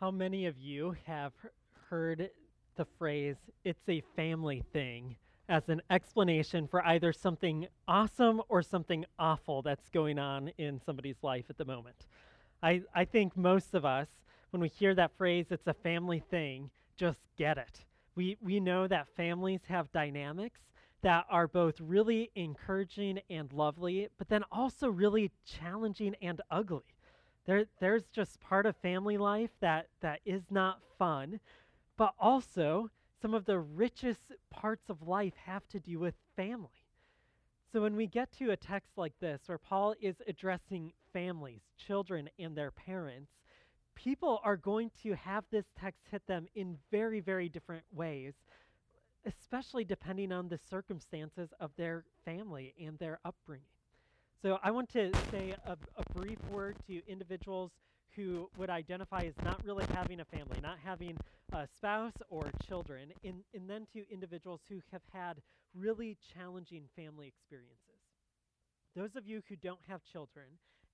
How many of you have heard the phrase, it's a family thing, as an explanation for either something awesome or something awful that's going on in somebody's life at the moment? I, I think most of us, when we hear that phrase, it's a family thing, just get it. We, we know that families have dynamics that are both really encouraging and lovely, but then also really challenging and ugly. There, there's just part of family life that, that is not fun, but also some of the richest parts of life have to do with family. So when we get to a text like this, where Paul is addressing families, children, and their parents, people are going to have this text hit them in very, very different ways, especially depending on the circumstances of their family and their upbringing. So I want to say a, a brief word to individuals who would identify as not really having a family, not having a spouse or children, and, and then to individuals who have had really challenging family experiences. Those of you who don't have children,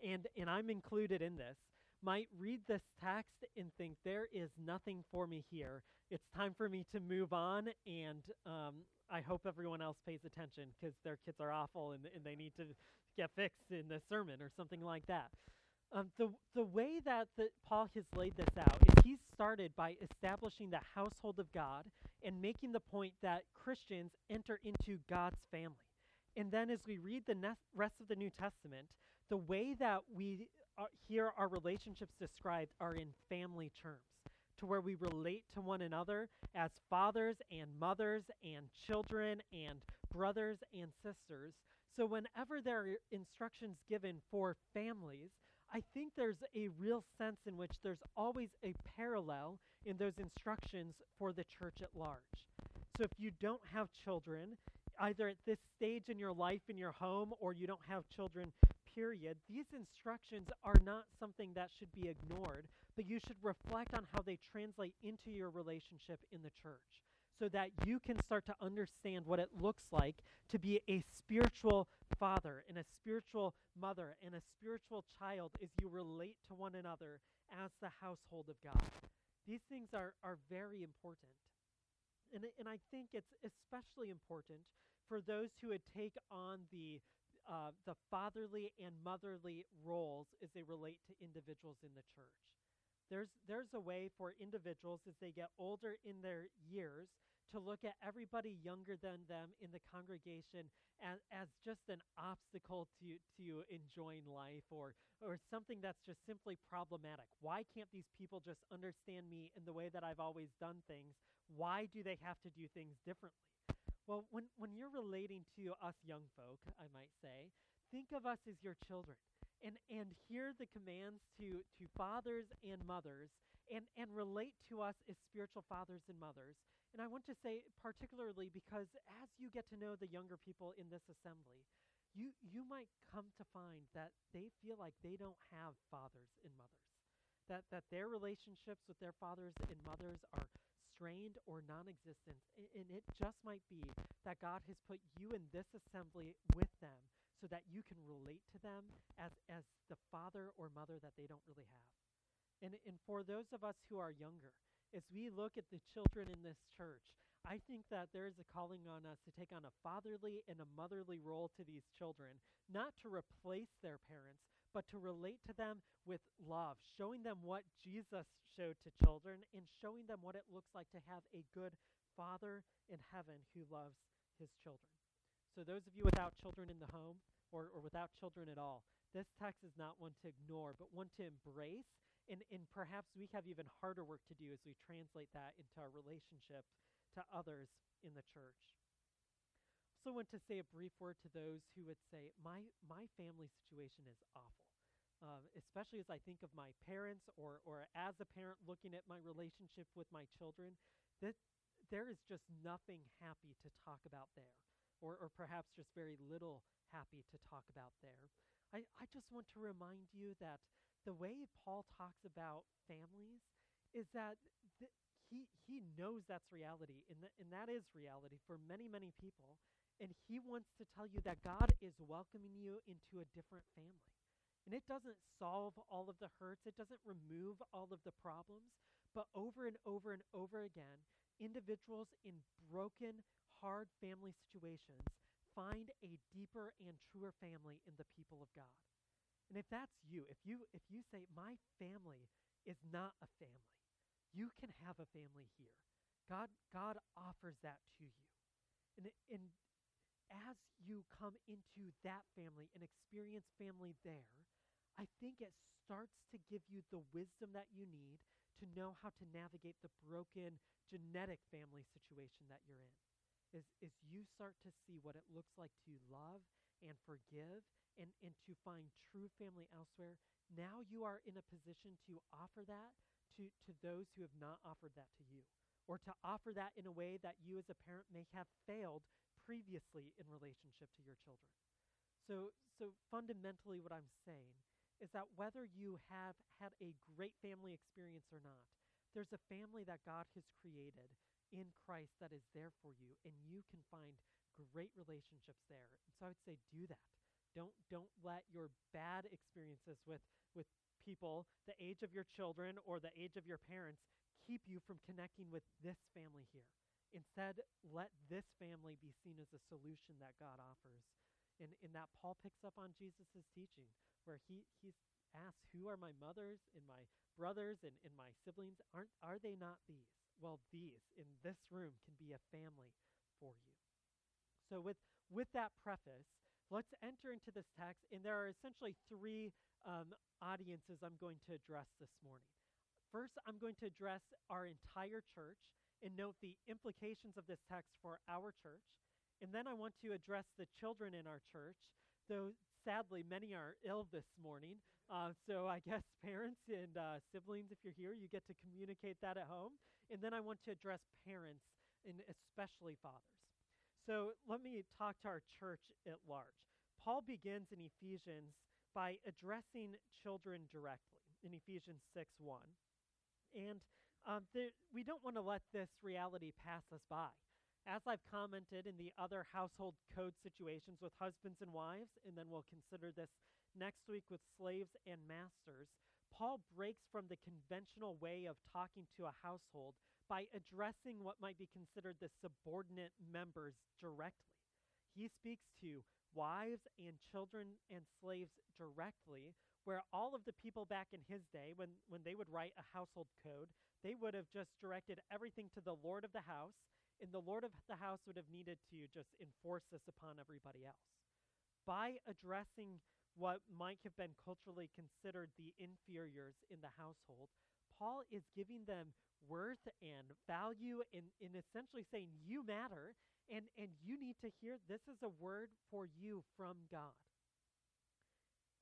and, and I'm included in this, might read this text and think there is nothing for me here. It's time for me to move on, and um, I hope everyone else pays attention because their kids are awful and, and they need to get fixed in the sermon or something like that. Um, the, the way that the, Paul has laid this out is he started by establishing the household of God and making the point that Christians enter into God's family. And then as we read the ne- rest of the New Testament, the way that we uh, hear our relationships described are in family terms, to where we relate to one another as fathers and mothers and children and brothers and sisters. So whenever there are instructions given for families, I think there's a real sense in which there's always a parallel in those instructions for the church at large. So if you don't have children, either at this stage in your life in your home or you don't have children, period, these instructions are not something that should be ignored, but you should reflect on how they translate into your relationship in the church so that you can start to understand what it looks like to be a spiritual father and a spiritual mother and a spiritual child as you relate to one another as the household of God. These things are, are very important. And, and I think it's especially important for those who would take on the uh, the fatherly and motherly roles as they relate to individuals in the church. There's, there's a way for individuals as they get older in their years to look at everybody younger than them in the congregation as, as just an obstacle to, to enjoying life or, or something that's just simply problematic. Why can't these people just understand me in the way that I've always done things? Why do they have to do things differently? Well, when, when you're relating to us young folk, I might say, think of us as your children and, and hear the commands to, to fathers and mothers and, and relate to us as spiritual fathers and mothers. And I want to say, particularly because as you get to know the younger people in this assembly, you, you might come to find that they feel like they don't have fathers and mothers, that, that their relationships with their fathers and mothers are strained or non existent. And, and it just might be that God has put you in this assembly with them so that you can relate to them as, as the father or mother that they don't really have. And, and for those of us who are younger, as we look at the children in this church, I think that there is a calling on us to take on a fatherly and a motherly role to these children, not to replace their parents, but to relate to them with love, showing them what Jesus showed to children and showing them what it looks like to have a good father in heaven who loves his children. So, those of you without children in the home or, or without children at all, this text is not one to ignore, but one to embrace and, and perhaps we have even harder work to do as we translate that into our relationship to others in the church. Also want to say a brief word to those who would say, my, my family situation is awful. Um, especially as I think of my parents or, or as a parent looking at my relationship with my children, that there is just nothing happy to talk about there, or, or perhaps just very little happy to talk about there. I, I just want to remind you that the way Paul talks about families is that th- he he knows that's reality, and, th- and that is reality for many many people. And he wants to tell you that God is welcoming you into a different family. And it doesn't solve all of the hurts, it doesn't remove all of the problems, but over and over and over again, individuals in broken, hard family situations find a deeper and truer family in the people of God. And if that's you, if you if you say my family is not a family, you can have a family here. God God offers that to you. And and as you come into that family and experience family there, I think it starts to give you the wisdom that you need to know how to navigate the broken genetic family situation that you're in is, is you start to see what it looks like to love and forgive and, and to find true family elsewhere. Now you are in a position to offer that to, to those who have not offered that to you, or to offer that in a way that you as a parent may have failed previously in relationship to your children. So, so fundamentally, what I'm saying is that whether you have had a great family experience or not, there's a family that God has created in Christ that is there for you, and you can find great relationships there. And so I would say do that. Don't don't let your bad experiences with with people, the age of your children or the age of your parents, keep you from connecting with this family here. Instead, let this family be seen as a solution that God offers. And in that Paul picks up on Jesus' teaching, where he, he's asked, Who are my mothers and my brothers and, and my siblings? Aren't are they not these? well, these in this room can be a family for you. So, with, with that preface, let's enter into this text. And there are essentially three um, audiences I'm going to address this morning. First, I'm going to address our entire church and note the implications of this text for our church. And then I want to address the children in our church, though sadly many are ill this morning. Uh, so I guess parents and uh, siblings, if you're here, you get to communicate that at home. And then I want to address parents and especially fathers. So let me talk to our church at large. Paul begins in Ephesians by addressing children directly in Ephesians 6 1. And um, we don't want to let this reality pass us by. As I've commented in the other household code situations with husbands and wives, and then we'll consider this next week with slaves and masters, Paul breaks from the conventional way of talking to a household by addressing what might be considered the subordinate members directly. He speaks to wives and children and slaves directly, where all of the people back in his day, when, when they would write a household code, they would have just directed everything to the Lord of the house and the Lord of the house would have needed to just enforce this upon everybody else. By addressing what might have been culturally considered the inferiors in the household, Paul is giving them worth and value in, in essentially saying, You matter, and, and you need to hear this is a word for you from God.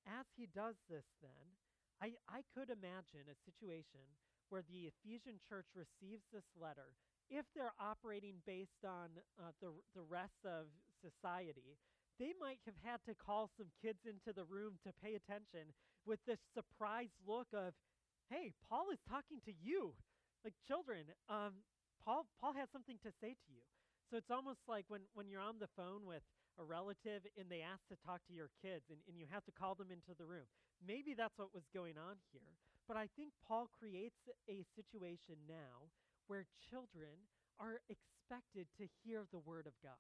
As he does this, then, I, I could imagine a situation where the Ephesian church receives this letter if they're operating based on uh, the, the rest of society, they might have had to call some kids into the room to pay attention with this surprised look of, hey, Paul is talking to you. Like children, um, Paul, Paul has something to say to you. So it's almost like when, when you're on the phone with a relative and they ask to talk to your kids and, and you have to call them into the room. Maybe that's what was going on here. But I think Paul creates a situation now where children are expected to hear the word of God.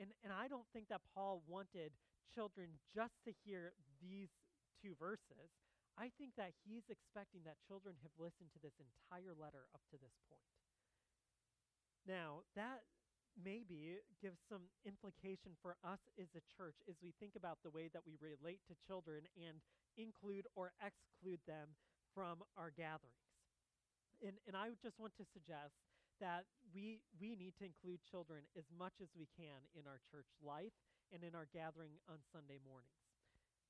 And, and I don't think that Paul wanted children just to hear these two verses. I think that he's expecting that children have listened to this entire letter up to this point. Now, that maybe gives some implication for us as a church as we think about the way that we relate to children and include or exclude them from our gatherings and, and I just want to suggest that we, we need to include children as much as we can in our church life and in our gathering on Sunday mornings.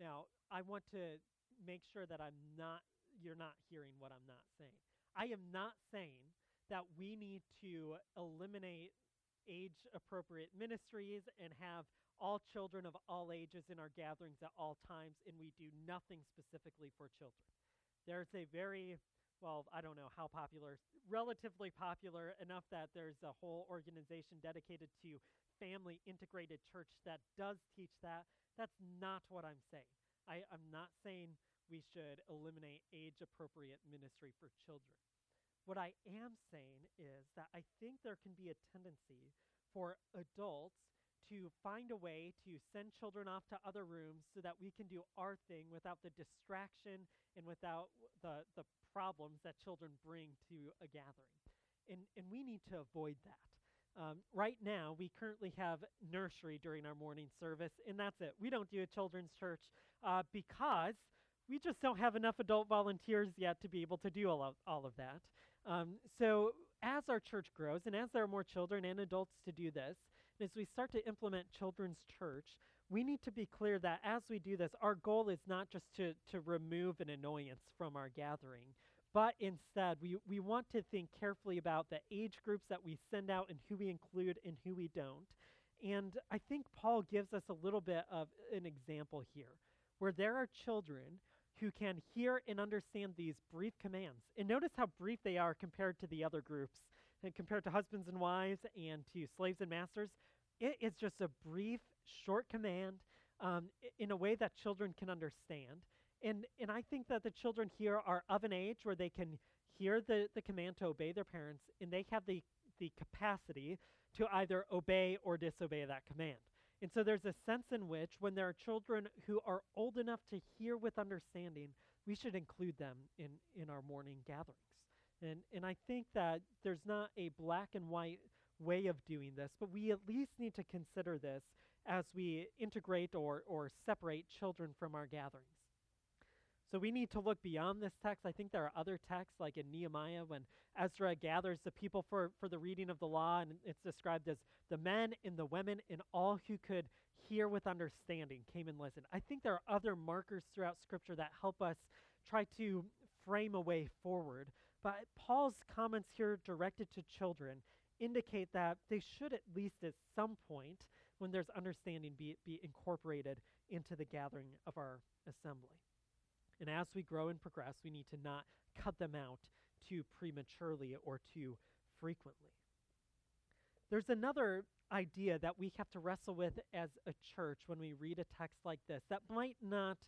Now, I want to make sure that I'm not, you're not hearing what I'm not saying. I am not saying that we need to eliminate age appropriate ministries and have all children of all ages in our gatherings at all times, and we do nothing specifically for children. There's a very well, I don't know how popular, relatively popular enough that there's a whole organization dedicated to family integrated church that does teach that. That's not what I'm saying. I, I'm not saying we should eliminate age appropriate ministry for children. What I am saying is that I think there can be a tendency for adults to find a way to send children off to other rooms so that we can do our thing without the distraction and without the, the problems that children bring to a gathering. And, and we need to avoid that. Um, right now, we currently have nursery during our morning service, and that's it. We don't do a children's church uh, because we just don't have enough adult volunteers yet to be able to do all of, all of that. Um, so, as our church grows, and as there are more children and adults to do this, as we start to implement children's church, we need to be clear that as we do this, our goal is not just to, to remove an annoyance from our gathering, but instead, we, we want to think carefully about the age groups that we send out and who we include and who we don't. And I think Paul gives us a little bit of an example here, where there are children who can hear and understand these brief commands. And notice how brief they are compared to the other groups, and compared to husbands and wives and to slaves and masters. It is just a brief, short command um, in a way that children can understand. And, and I think that the children here are of an age where they can hear the, the command to obey their parents, and they have the, the capacity to either obey or disobey that command. And so there's a sense in which, when there are children who are old enough to hear with understanding, we should include them in, in our morning gatherings. And, and I think that there's not a black and white way of doing this, but we at least need to consider this as we integrate or, or separate children from our gatherings. So we need to look beyond this text. I think there are other texts, like in Nehemiah, when Ezra gathers the people for, for the reading of the law, and it's described as the men and the women and all who could hear with understanding came and listened. I think there are other markers throughout Scripture that help us try to frame a way forward. But Paul's comments here directed to children indicate that they should at least at some point when there's understanding be, be incorporated into the gathering of our assembly. And as we grow and progress, we need to not cut them out too prematurely or too frequently. There's another idea that we have to wrestle with as a church when we read a text like this that might not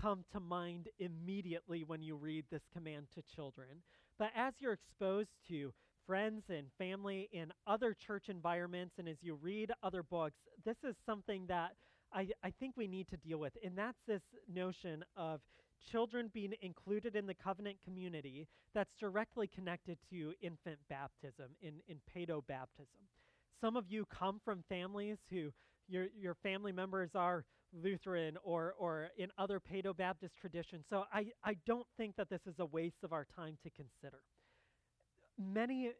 come to mind immediately when you read this command to children. But as you're exposed to friends and family in other church environments and as you read other books, this is something that I, I think we need to deal with. And that's this notion of children being included in the covenant community that's directly connected to infant baptism, in, in pedo baptism. Some of you come from families who your, your family members are Lutheran or, or in other pedo Baptist traditions. So I, I don't think that this is a waste of our time to consider. Many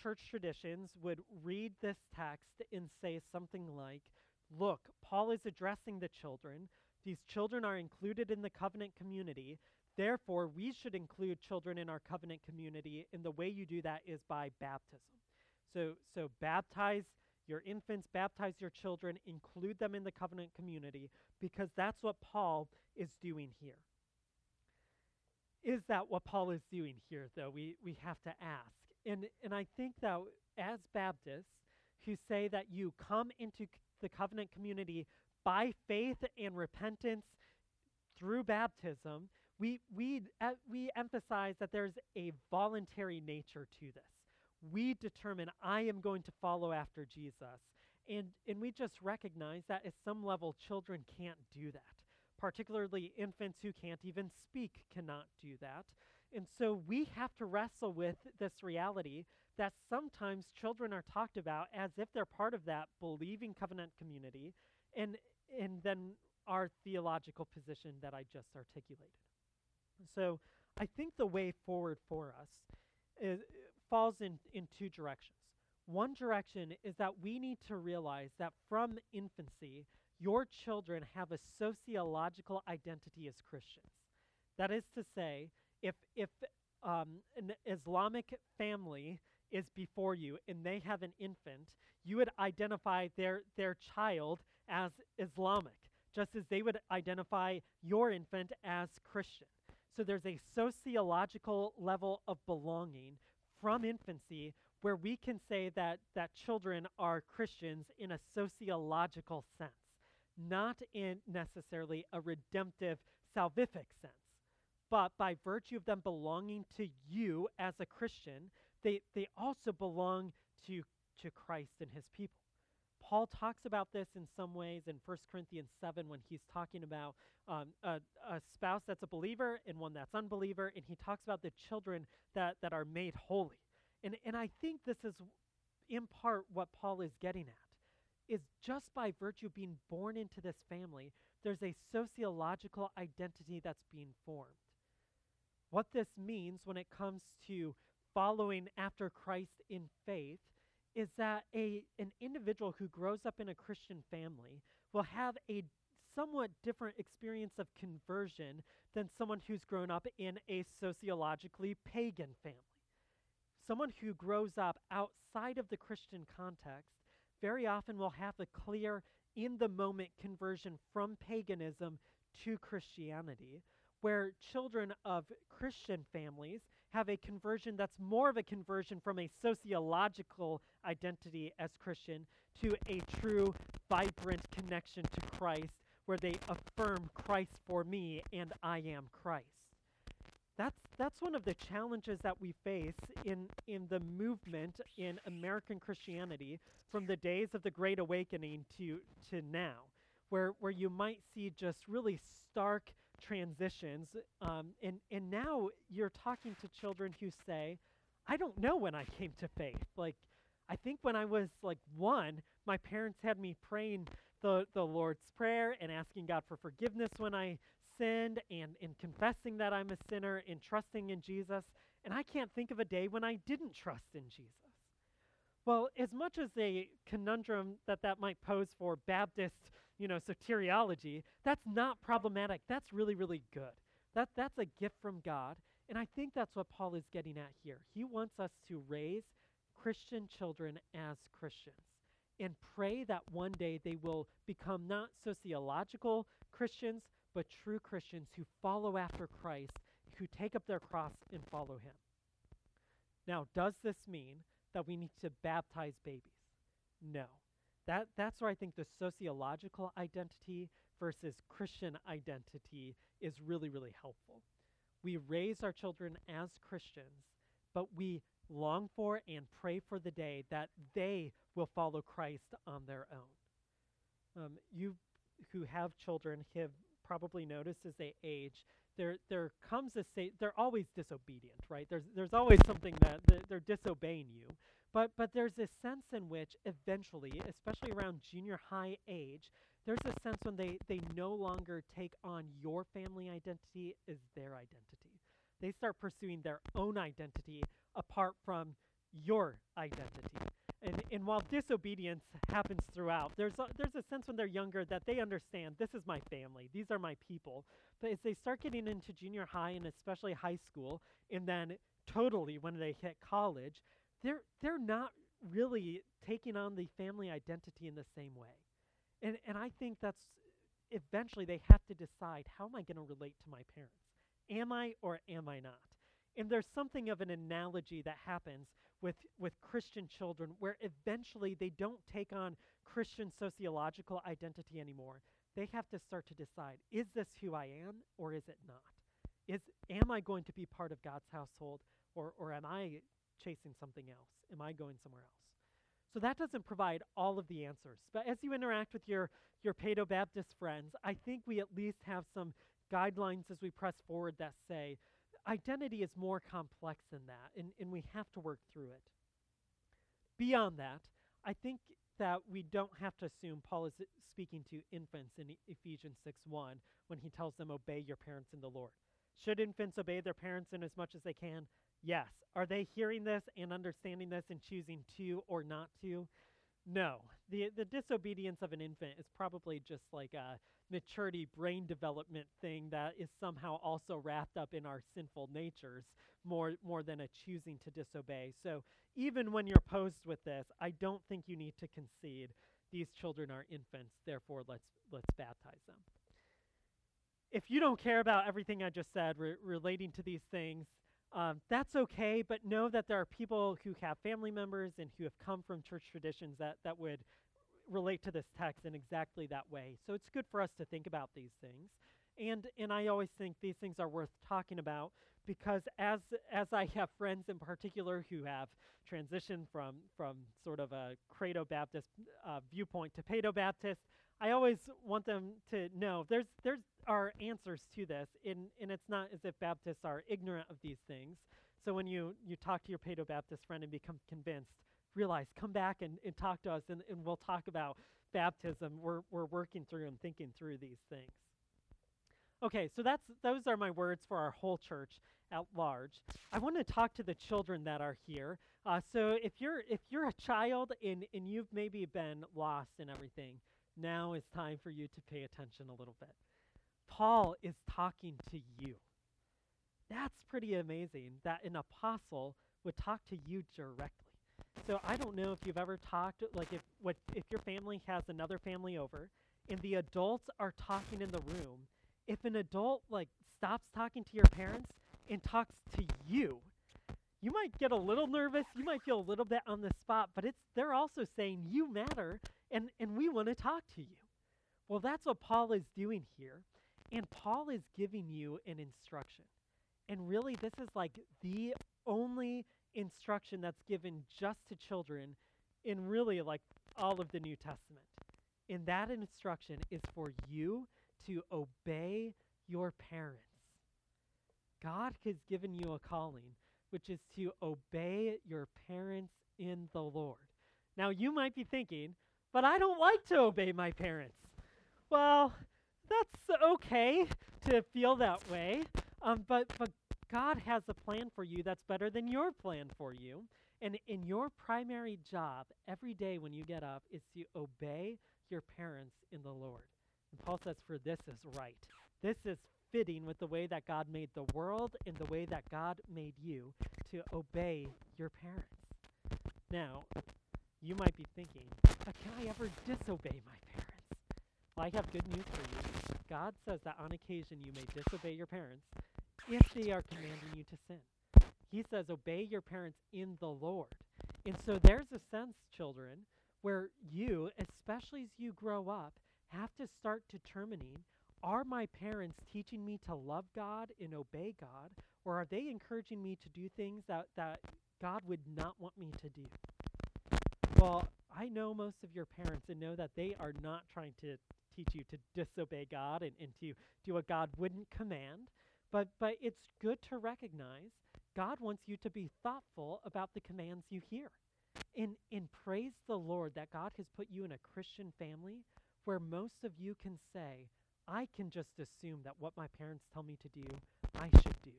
church traditions would read this text and say something like, Look, Paul is addressing the children. These children are included in the covenant community. Therefore, we should include children in our covenant community, and the way you do that is by baptism. So, so baptize your infants, baptize your children, include them in the covenant community, because that's what Paul is doing here. Is that what Paul is doing here, though? We, we have to ask. And, and I think that as Baptists who say that you come into the covenant community by faith and repentance through baptism, we, we, uh, we emphasize that there's a voluntary nature to this. We determine, I am going to follow after Jesus. And, and we just recognize that at some level, children can't do that. Particularly infants who can't even speak cannot do that. And so we have to wrestle with this reality that sometimes children are talked about as if they're part of that believing covenant community, and, and then our theological position that I just articulated. So I think the way forward for us is, falls in, in two directions. One direction is that we need to realize that from infancy, your children have a sociological identity as Christians. That is to say, if if um, an Islamic family is before you and they have an infant, you would identify their their child as Islamic, just as they would identify your infant as Christian. So there's a sociological level of belonging from infancy where we can say that that children are Christians in a sociological sense not in necessarily a redemptive salvific sense. But by virtue of them belonging to you as a Christian, they, they also belong to, to Christ and his people. Paul talks about this in some ways in 1 Corinthians 7 when he's talking about um, a, a, spouse that's a believer and one that's unbeliever, and he talks about the children that, that are made holy. And, and I think this is in part what Paul is getting at, is just by virtue of being born into this family, there's a sociological identity that's being formed. What this means when it comes to following after Christ in faith is that a an individual who grows up in a Christian family will have a somewhat different experience of conversion than someone who's grown up in a sociologically pagan family. Someone who grows up outside of the Christian context very often will have a clear in the moment conversion from paganism to Christianity, where children of Christian families have a conversion that's more of a conversion from a sociological identity as Christian to a true, vibrant connection to Christ, where they affirm Christ for me and I am Christ. That's, that's one of the challenges that we face in, in the movement in American Christianity from the days of the Great Awakening to, to now, where, where you might see just really stark transitions. Um, and, and now you're talking to children who say, I don't know when I came to faith. Like, I think when I was like one, my parents had me praying the, the Lord's Prayer and asking God for forgiveness when I sinned and, in confessing that I'm a sinner and trusting in Jesus. And I can't think of a day when I didn't trust in Jesus. Well, as much as a conundrum that that might pose for Baptist you know, soteriology, that's not problematic. That's really, really good. That, that's a gift from God. And I think that's what Paul is getting at here. He wants us to raise Christian children as Christians and pray that one day they will become not sociological Christians, but true Christians who follow after Christ, who take up their cross and follow him. Now, does this mean that we need to baptize babies? No. That, that's where I think the sociological identity versus Christian identity is really, really helpful. We raise our children as Christians, but we long for and pray for the day that they will follow Christ on their own. Um, you who have children have probably noticed as they age, there there comes a state they're always disobedient, right? There's there's always something that they're, they're disobeying you. But but there's this sense in which eventually, especially around junior high age, there's a sense when they, they no longer take on your family identity as their identity. They start pursuing their own identity apart from your identity. And, and while disobedience happens throughout, there's a, there's a sense when they're younger that they understand this is my family, these are my people. But as they start getting into junior high and especially high school, and then totally when they hit college, they're they're not really taking on the family identity in the same way. And and I think that's eventually they have to decide how am I going to relate to my parents? Am I or am I not? And there's something of an analogy that happens with with Christian children where eventually they don't take on Christian sociological identity anymore. They have to start to decide, is this who I am or is it not? Is am I going to be part of God's household or or am I chasing something else? Am I going somewhere else? So that doesn't provide all of the answers. But as you interact with your, your Paedo Baptist friends, I think we at least have some guidelines as we press forward that say identity is more complex than that, and, and we have to work through it. Beyond that, I think that we don't have to assume Paul is speaking to infants in Ephesians 6 1 when he tells them, Obey your parents in the Lord. Should infants obey their parents in as much as they can? Yes. Are they hearing this and understanding this and choosing to or not to? No. The the disobedience of an infant is probably just like a maturity brain development thing that is somehow also wrapped up in our sinful natures more more than a choosing to disobey. So even when you're posed with this, I don't think you need to concede these children are infants, therefore let's let's baptize them. If you don't care about everything I just said re- relating to these things, um, that's okay, but know that there are people who have family members and who have come from church traditions that, that would relate to this text in exactly that way. So it's good for us to think about these things. And and I always think these things are worth talking about because as as I have friends in particular who have transitioned from from sort of a credo Baptist uh, viewpoint to Paedo Baptist, I always want them to know there's there's are answers to this, and and it's not as if Baptists are ignorant of these things. So when you you talk to your Paedo Baptist friend and become convinced, realize come back and, and talk to us, and, and we'll talk about baptism. We're we're working through and thinking through these things. Okay, so that's those are my words for our whole church at large. I want to talk to the children that are here. Uh, so if you're if you're a child and and you've maybe been lost and everything, now is time for you to pay attention a little bit. Paul is talking to you. That's pretty amazing that an apostle would talk to you directly. So I don't know if you've ever talked like if what if your family has another family over and the adults are talking in the room, if an adult like stops talking to your parents and talks to you, you might get a little nervous, you might feel a little bit on the spot, but it's they're also saying you matter and and we want to talk to you. Well, that's what Paul is doing here. And Paul is giving you an instruction. And really this is like the only instruction that's given just to children in really like all of the New Testament. And that instruction is for you to obey your parents. God has given you a calling, which is to obey your parents in the Lord. Now, you might be thinking, but I don't like to obey my parents. Well, that's okay to feel that way, um, but, but God has a plan for you that's better than your plan for you. And in your primary job every day when you get up is to obey your parents in the Lord. And Paul says, For this is right. This is fitting with the way that God made the world and the way that God made you to obey your parents. Now, you might be thinking, can I ever disobey my parents? Well, I have good news for you. God says that on occasion you may disobey your parents if they are commanding you to sin. He says, obey your parents in the Lord. And so there's a sense, children, where you, especially as you grow up, have to start determining are my parents teaching me to love God and obey God, or are they encouraging me to do things that, that God would not want me to do? Well, I know most of your parents and know that they are not trying to teach you to disobey God and, and to do what God wouldn't command. But but it's good to recognize God wants you to be thoughtful about the commands you hear. And and praise the Lord that God has put you in a Christian family where most of you can say, I can just assume that what my parents tell me to do, I should do.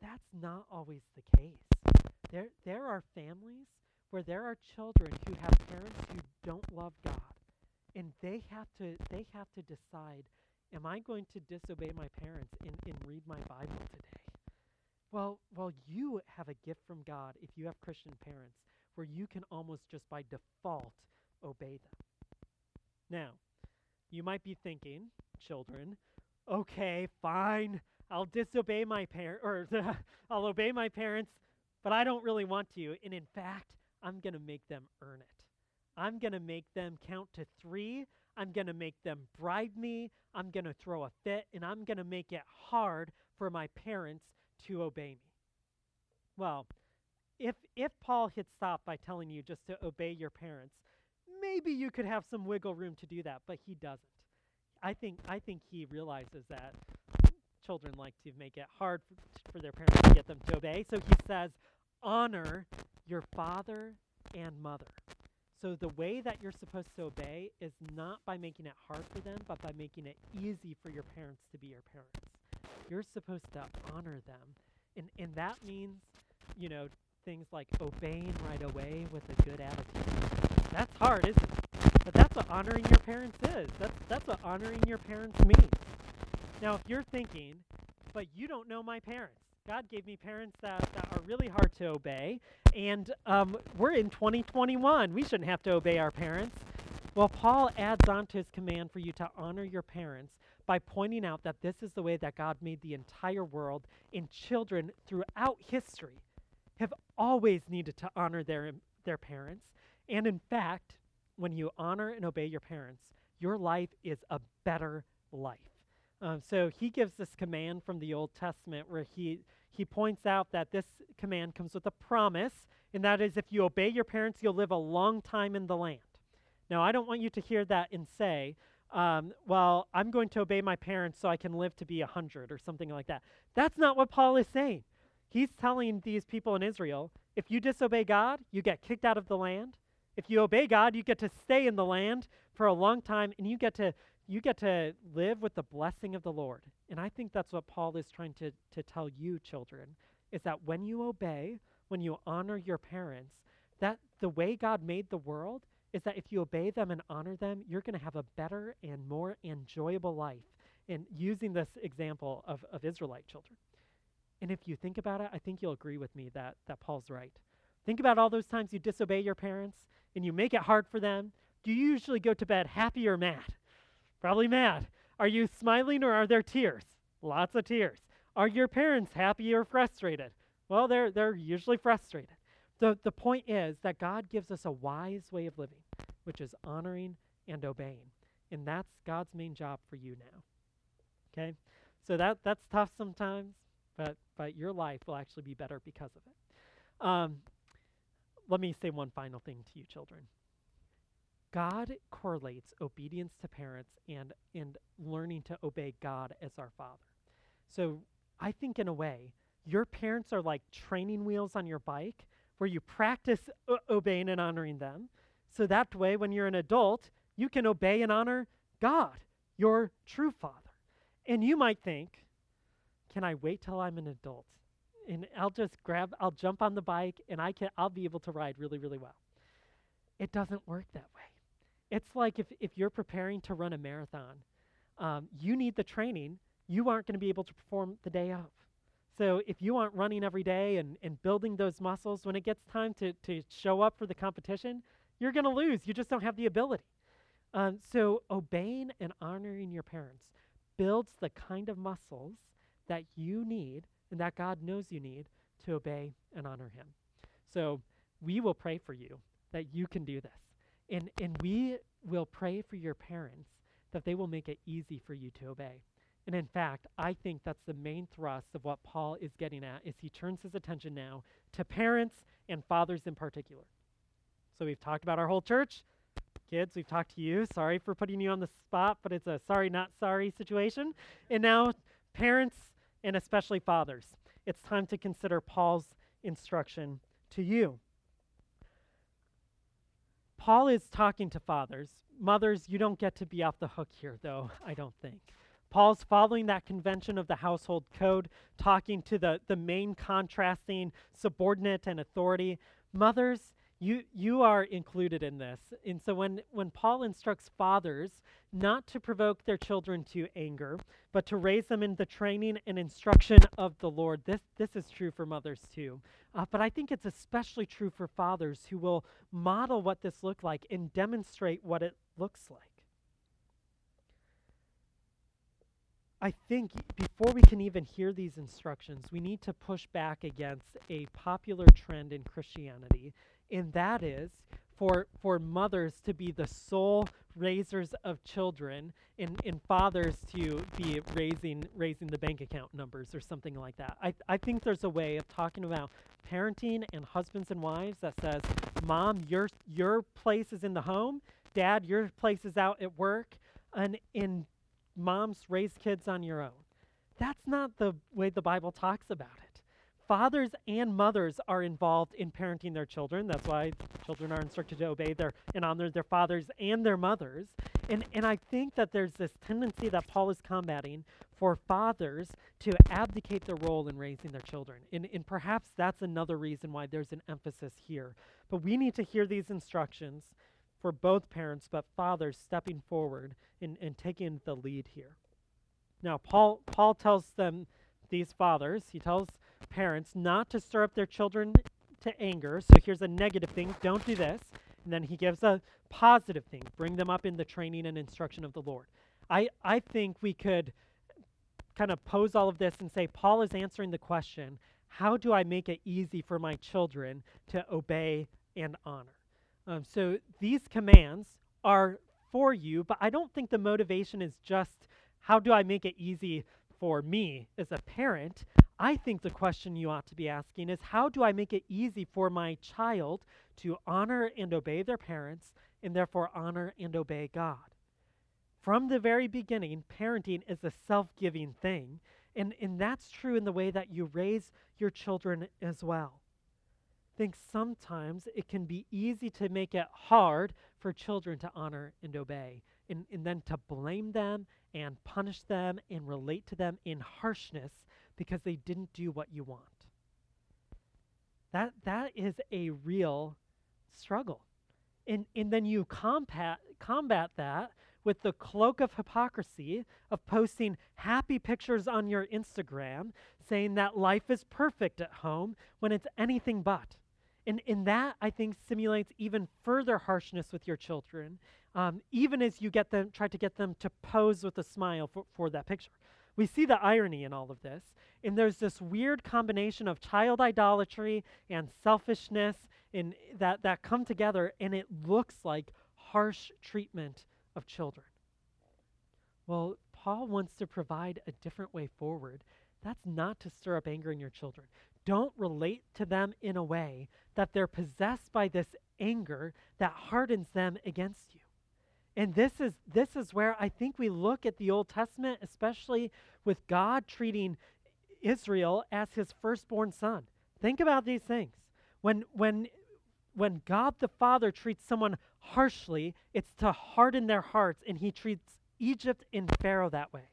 That's not always the case. There there are families where there are children who have parents who don't love God. And they have to they have to decide Am I going to disobey my parents and, and read my Bible today? Well, well, you have a gift from God if you have Christian parents where you can almost just by default obey them. Now, you might be thinking, children, okay, fine, I'll disobey my parent or I'll obey my parents, but I don't really want to. And in fact, I'm going to make them earn it. I'm going to make them count to 3 I'm going to make them bribe me. I'm going to throw a fit, and I'm going to make it hard for my parents to obey me. Well, if if Paul had stopped by telling you just to obey your parents, maybe you could have some wiggle room to do that, but he doesn't. I think I think he realizes that children like to make it hard for, for their parents to get them to obey. So he says, "Honor your father and mother." So the way that you're supposed to obey is not by making it hard for them, but by making it easy for your parents to be your parents. You're supposed to honor them. And and that means, you know, things like obeying right away with a good attitude. That's hard, isn't it? But that's what honoring your parents is. That's that's what honoring your parents means. Now, if you're thinking, but you don't know my parents. God gave me parents that, that really hard to obey. And um, we're in 2021. We shouldn't have to obey our parents. Well, Paul adds on to his command for you to honor your parents by pointing out that this is the way that God made the entire world, and children throughout history have always needed to honor their, their parents. And in fact, when you honor and obey your parents, your life is a better life. Um, so he gives this command from the Old Testament where he, he points out that this command comes with a promise, and that is if you obey your parents, you'll live a long time in the land. Now, I don't want you to hear that and say, um, well, I'm going to obey my parents so I can live to be 100 or something like that. That's not what Paul is saying. He's telling these people in Israel if you disobey God, you get kicked out of the land. If you obey God, you get to stay in the land for a long time and you get to you get to live with the blessing of the Lord. And I think that's what Paul is trying to, to tell you, children, is that when you obey, when you honor your parents, that the way God made the world is that if you obey them and honor them, you're going to have a better and more enjoyable life. And using this example of, of Israelite children. And if you think about it, I think you'll agree with me that, that Paul's right. Think about all those times you disobey your parents and you make it hard for them. Do you usually go to bed happy or mad? Probably mad. Are you smiling or are there tears? Lots of tears. Are your parents happy or frustrated? Well, they're, they're usually frustrated. The, the point is that God gives us a wise way of living, which is honoring and obeying. And that's God's main job for you now. Okay? So that, that's tough sometimes, but, but your life will actually be better because of it. Um, let me say one final thing to you, children. God correlates obedience to parents and, and learning to obey God as our Father. So I think, in a way, your parents are like training wheels on your bike where you practice o- obeying and honoring them. So that way, when you're an adult, you can obey and honor God, your true Father. And you might think, can I wait till I'm an adult? And I'll just grab, I'll jump on the bike and I can, I'll be able to ride really, really well. It doesn't work that way. It's like if, if you're preparing to run a marathon, um, you need the training. You aren't going to be able to perform the day of. So if you aren't running every day and, and building those muscles, when it gets time to, to show up for the competition, you're going to lose. You just don't have the ability. Um, so obeying and honoring your parents builds the kind of muscles that you need and that God knows you need to obey and honor Him. So we will pray for you that you can do this. And, and we will pray for your parents that they will make it easy for you to obey. And in fact, I think that's the main thrust of what Paul is getting at is he turns his attention now to parents and fathers in particular. So we've talked about our whole church. Kids, we've talked to you. Sorry for putting you on the spot, but it's a sorry not sorry situation. And now parents and especially fathers. It's time to consider Paul's instruction to you. Paul is talking to fathers. Mothers, you don't get to be off the hook here, though, I don't think. Paul's following that convention of the household code, talking to the, the main contrasting subordinate and authority. Mothers, you, you are included in this. And so when, when Paul instructs fathers not to provoke their children to anger, but to raise them in the training and instruction of the Lord, this, this is true for mothers too. Uh, but I think it's especially true for fathers who will model what this looks like and demonstrate what it looks like. I think before we can even hear these instructions, we need to push back against a popular trend in Christianity and that is for for mothers to be the sole raisers of children and, and fathers to be raising raising the bank account numbers or something like that. I, I think there's a way of talking about parenting and husbands and wives that says, Mom, your your place is in the home, Dad, your place is out at work, and in moms raise kids on your own. That's not the way the Bible talks about it fathers and mothers are involved in parenting their children. That's why children are instructed to obey their and honor their fathers and their mothers. And and I think that there's this tendency that Paul is combating for fathers to abdicate their role in raising their children. And, and perhaps that's another reason why there's an emphasis here. But we need to hear these instructions for both parents, but fathers stepping forward and, and taking the lead here. Now, Paul Paul tells them these fathers, he tells parents not to stir up their children to anger. So here's a negative thing don't do this. And then he gives a positive thing bring them up in the training and instruction of the Lord. I, I think we could kind of pose all of this and say Paul is answering the question how do I make it easy for my children to obey and honor? Um, so these commands are for you, but I don't think the motivation is just how do I make it easy for me as a parent? I think the question you ought to be asking is how do I make it easy for my child to honor and obey their parents and therefore honor and obey God? From the very beginning, parenting is a self giving thing, and, and that's true in the way that you raise your children as well. I think sometimes it can be easy to make it hard for children to honor and obey, and, and then to blame them and punish them and relate to them in harshness because they didn't do what you want. That, that is a real struggle. And, and then you combat, combat that with the cloak of hypocrisy of posting happy pictures on your Instagram saying that life is perfect at home when it's anything but. And, and that, I think, simulates even further harshness with your children, um, even as you get them, try to get them to pose with a smile for, for that picture. We see the irony in all of this. And there's this weird combination of child idolatry and selfishness in, that, that come together, and it looks like harsh treatment of children. Well, Paul wants to provide a different way forward. That's not to stir up anger in your children. Don't relate to them in a way that they're possessed by this anger that hardens them against you. And this is this is where I think we look at the Old Testament, especially with God treating Israel as his firstborn son. Think about these things. When when when God the Father treats someone harshly, it's to harden their hearts, and he treats Egypt and Pharaoh that way.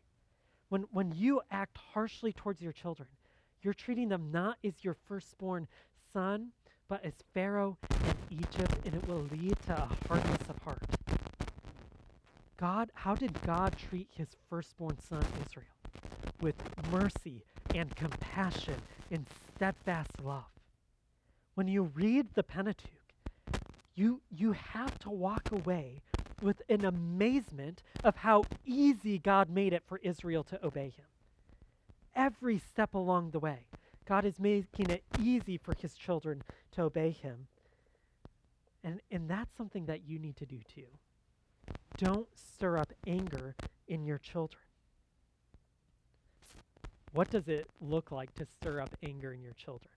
When when you act harshly towards your children, you're treating them not as your firstborn son, but as Pharaoh and Egypt, and it will lead to a hardness of heart. God, how did God treat his firstborn son Israel? With mercy and compassion and steadfast love. When you read the Pentateuch, you, you have to walk away with an amazement of how easy God made it for Israel to obey him. Every step along the way, God is making it easy for his children to obey him. And, and that's something that you need to do too. Don't stir up anger in your children. What does it look like to stir up anger in your children?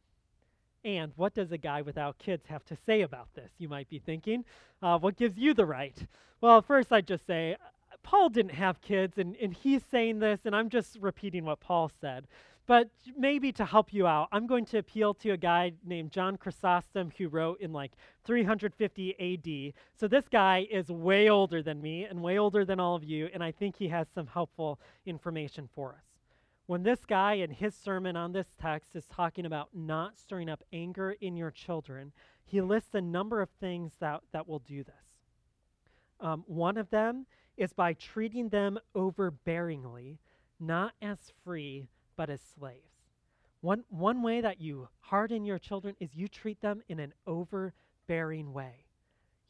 And what does a guy without kids have to say about this? You might be thinking. Uh, what gives you the right? Well, first, I'd just say Paul didn't have kids, and, and he's saying this, and I'm just repeating what Paul said. But maybe to help you out, I'm going to appeal to a guy named John Chrysostom who wrote in like 350 AD. So this guy is way older than me and way older than all of you, and I think he has some helpful information for us. When this guy in his sermon on this text is talking about not stirring up anger in your children, he lists a number of things that, that will do this. Um, one of them is by treating them overbearingly, not as free, but as slaves. One, one way that you harden your children is you treat them in an overbearing way.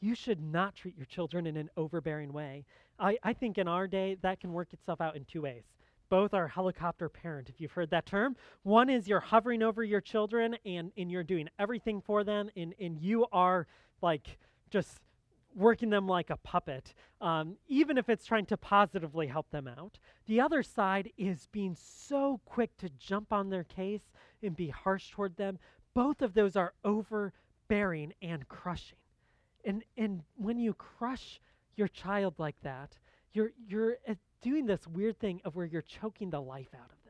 You should not treat your children in an overbearing way. I, I think in our day, that can work itself out in two ways. Both are helicopter parent, if you've heard that term. One is you're hovering over your children and, and you're doing everything for them, and, and you are like just working them like a puppet, um, even if it's trying to positively help them out. The other side is being so quick to jump on their case and be harsh toward them. Both of those are overbearing and crushing. And, and when you crush your child like that, you're, you're uh, doing this weird thing of where you're choking the life out of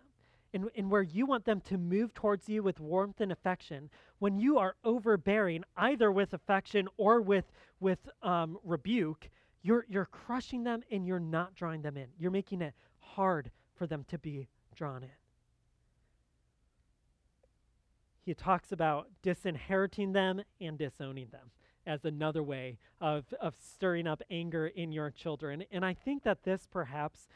and, and where you want them to move towards you with warmth and affection, when you are overbearing, either with affection or with, with um, rebuke, you're, you're crushing them and you're not drawing them in. You're making it hard for them to be drawn in. He talks about disinheriting them and disowning them as another way of, of stirring up anger in your children. And I think that this perhaps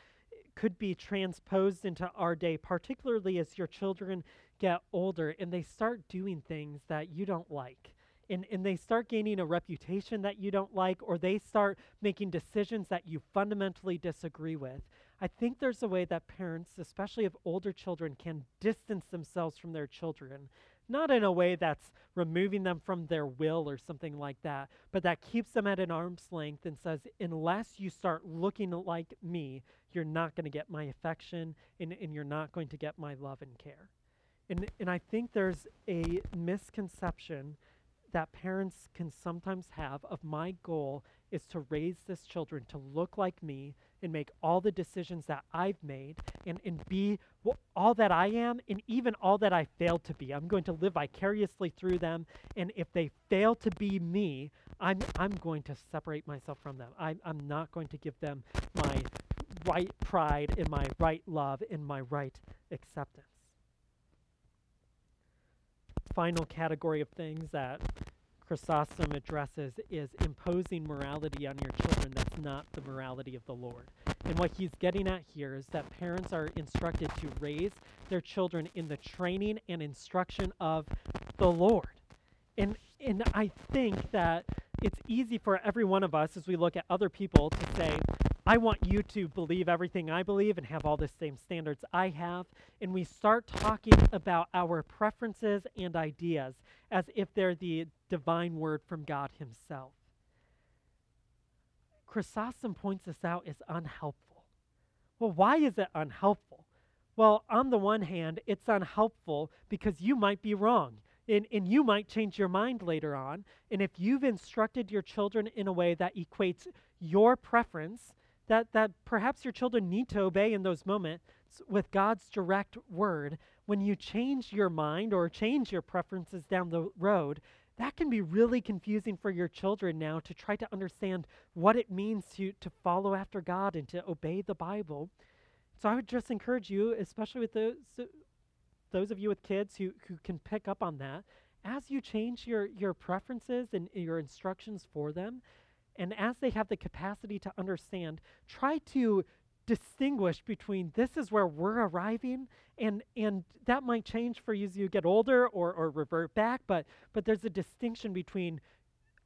could be transposed into our day, particularly as your children get older and they start doing things that you don't like. And, and they start gaining a reputation that you don't like, or they start making decisions that you fundamentally disagree with. I think there's a way that parents, especially of older children, can distance themselves from their children not in a way that's removing them from their will or something like that, but that keeps them at an arm's length and says, unless you start looking like me, you're not going to get my affection and, and you're not going to get my love and care. And, and I think there's a misconception that parents can sometimes have of my goal is to raise this children to look like me and make all the decisions that I've made and, and be all that I am and even all that I failed to be. I'm going to live vicariously through them. And if they fail to be me, I'm, I'm going to separate myself from them. I'm, I'm not going to give them my right pride and my right love and my right acceptance final category of things that Chrysostom addresses is imposing morality on your children that's not the morality of the Lord. And what he's getting at here is that parents are instructed to raise their children in the training and instruction of the Lord. And and I think that it's easy for every one of us as we look at other people to say, I want you to believe everything I believe and have all the same standards I have. And we start talking about our preferences and ideas as if they're the divine word from God Himself. Chrysostom points this out as unhelpful. Well, why is it unhelpful? Well, on the one hand, it's unhelpful because you might be wrong. And, and you might change your mind later on. And if you've instructed your children in a way that equates your preference that, that perhaps your children need to obey in those moments with God's direct word, when you change your mind or change your preferences down the road, that can be really confusing for your children now to try to understand what it means to, to follow after God and to obey the Bible. So I would just encourage you, especially with those, those of you with kids who, who can pick up on that, as you change your, your preferences and your instructions for them, and as they have the capacity to understand, try to distinguish between this is where we're arriving and and that might change for you as you get older or, or revert back but but there's a distinction between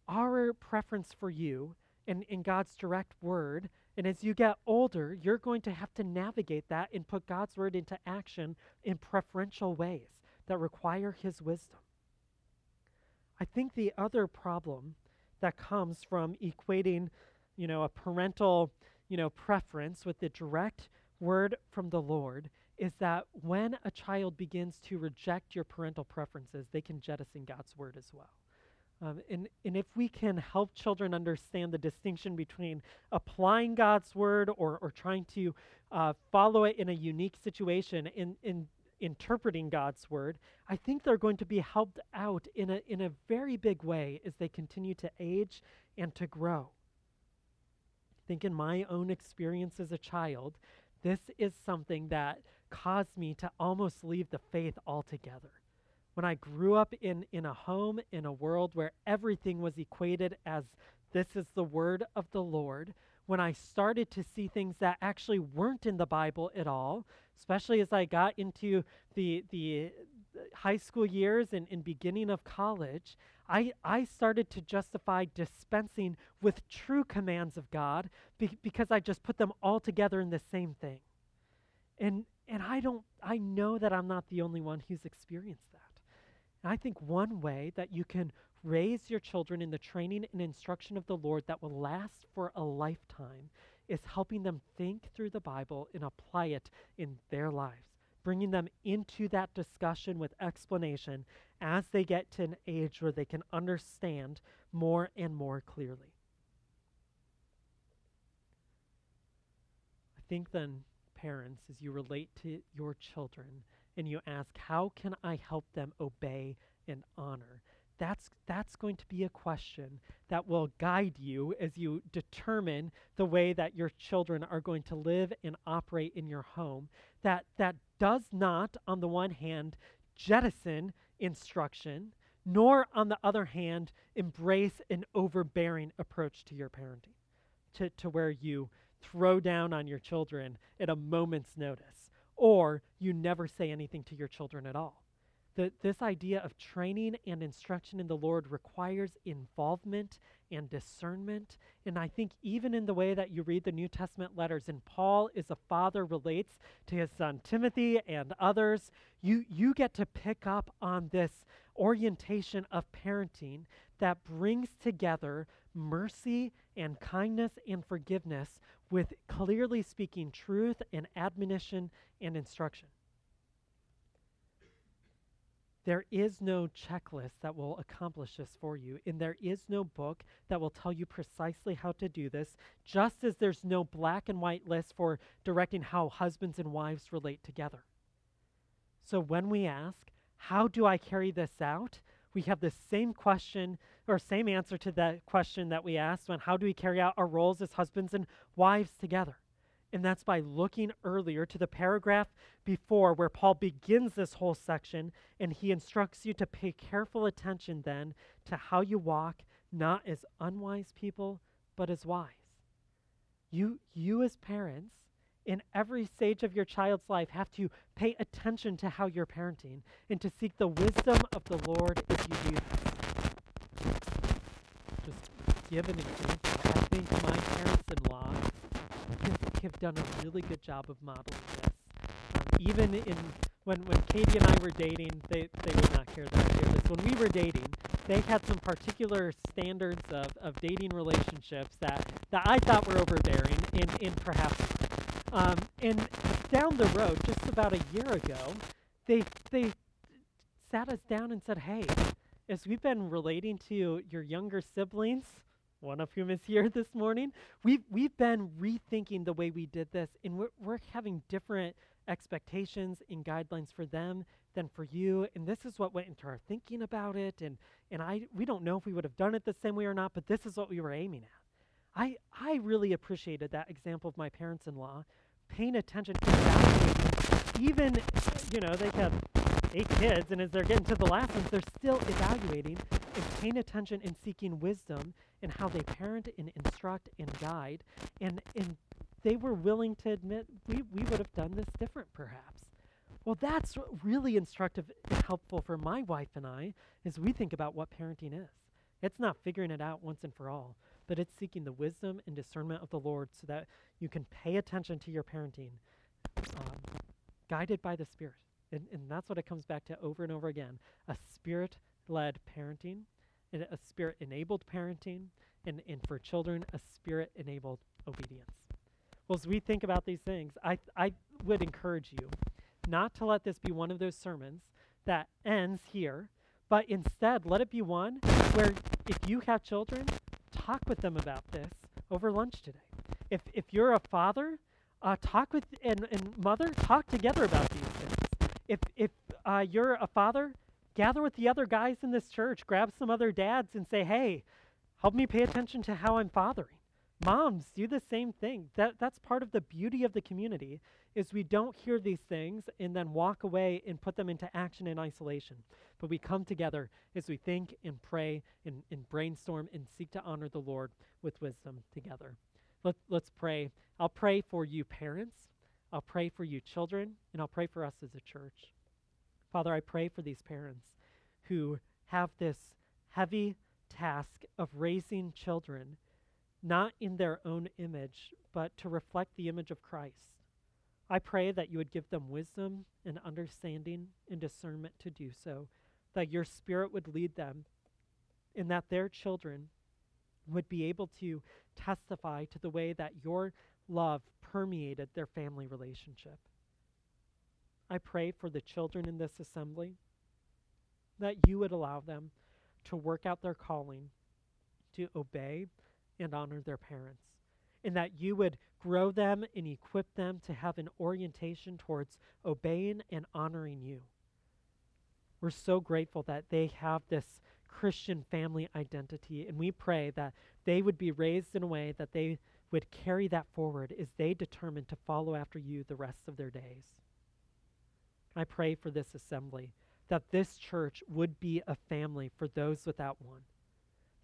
our preference for you and, in God's direct word and as you get older you're going to have to navigate that and put God's word into action in preferential ways that require his wisdom. I think the other problem that comes from equating, you know, a parental, you know, preference with the direct word from the Lord is that when a child begins to reject your parental preferences, they can jettison God's word as well. Um, and, and if we can help children understand the distinction between applying God's word or, or trying to uh, follow it in a unique situation, in, in interpreting God's word, I think they're going to be helped out in a, in a very big way as they continue to age and to grow. I think in my own experience as a child, this is something that caused me to almost leave the faith altogether. When I grew up in, in a home, in a world where everything was equated as this is the word of the Lord, when I started to see things that actually weren't in the Bible at all, especially as I got into the, the high school years and, and beginning of college, I, I started to justify dispensing with true commands of God be, because I just put them all together in the same thing. And, and I don't, I know that I'm not the only one who's experienced that. And I think one way that you can raise your children in the training and instruction of the Lord that will last for a lifetime is helping them think through the Bible and apply it in their lives, bringing them into that discussion with explanation as they get to an age where they can understand more and more clearly. I think then, parents, as you relate to your children and you ask, How can I help them obey and honor? That's, that's going to be a question that will guide you as you determine the way that your children are going to live and operate in your home. That, that does not, on the one hand, jettison instruction, nor, on the other hand, embrace an overbearing approach to your parenting, to, to where you throw down on your children at a moment's notice, or you never say anything to your children at all. The, this idea of training and instruction in the Lord requires involvement and discernment. And I think even in the way that you read the New Testament letters, and Paul is a father relates to his son Timothy and others, you, you get to pick up on this orientation of parenting that brings together mercy and kindness and forgiveness with clearly speaking truth and admonition and instruction. There is no checklist that will accomplish this for you, and there is no book that will tell you precisely how to do this, just as there's no black and white list for directing how husbands and wives relate together. So when we ask, How do I carry this out? we have the same question or same answer to that question that we asked when how do we carry out our roles as husbands and wives together. And that's by looking earlier to the paragraph before where Paul begins this whole section and he instructs you to pay careful attention then to how you walk, not as unwise people, but as wise. You, you as parents, in every stage of your child's life, have to pay attention to how you're parenting and to seek the wisdom of the Lord if you do this. Just give an example. I think my parents in law have done a really good job of modeling this. Um, even in when when Katie and I were dating, they they would not care that I this. When we were dating, they had some particular standards of, of dating relationships that that I thought were overbearing and, and perhaps um, and down the road, just about a year ago, they they sat us down and said, "Hey, as we've been relating to your younger siblings, one of whom is here this morning, we've, we've been rethinking the way we did this, and we're, we're having different expectations and guidelines for them than for you. And this is what went into our thinking about it. And, and I, we don't know if we would have done it the same way or not, but this is what we were aiming at. I, I really appreciated that example of my parents in law paying attention, evaluating, even, you know, they have eight kids, and as they're getting to the last ones, they're still evaluating and paying attention and seeking wisdom in how they parent and instruct and guide. And, and they were willing to admit we, we would have done this different, perhaps. Well, that's really instructive and helpful for my wife and I as we think about what parenting is. It's not figuring it out once and for all, but it's seeking the wisdom and discernment of the Lord so that you can pay attention to your parenting, um, guided by the Spirit. And, and that's what it comes back to over and over again a spirit led parenting, and a spirit enabled parenting, and, and for children, a spirit enabled obedience. Well, as we think about these things, I, I would encourage you not to let this be one of those sermons that ends here, but instead let it be one where if you have children, talk with them about this over lunch today. If, if you're a father, uh, talk with and, and mother, talk together about these things if if uh, you're a father, gather with the other guys in this church, grab some other dads, and say, "Hey, help me pay attention to how I'm fathering." Moms, do the same thing. That that's part of the beauty of the community is we don't hear these things and then walk away and put them into action in isolation. But we come together as we think and pray and, and brainstorm and seek to honor the Lord with wisdom together. Let, let's pray. I'll pray for you parents I'll pray for you, children, and I'll pray for us as a church. Father, I pray for these parents who have this heavy task of raising children, not in their own image, but to reflect the image of Christ. I pray that you would give them wisdom and understanding and discernment to do so, that your Spirit would lead them, and that their children would be able to testify to the way that your love permeated their family relationship. I pray for the children in this assembly that you would allow them to work out their calling, to obey and honor their parents, and that you would grow them and equip them to have an orientation towards obeying and honoring you. We're so grateful that they have this Christian family identity, and we pray that they would be raised in a way that they would carry that forward as they determine to follow after you the rest of their days. I pray for this assembly that this church would be a family for those without one,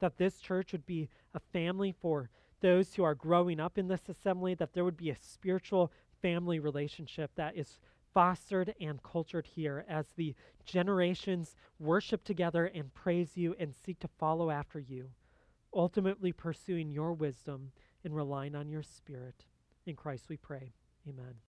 that this church would be a family for those who are growing up in this assembly, that there would be a spiritual family relationship that is fostered and cultured here as the generations worship together and praise you and seek to follow after you, ultimately pursuing your wisdom and relying on your Spirit. In Christ we pray. Amen.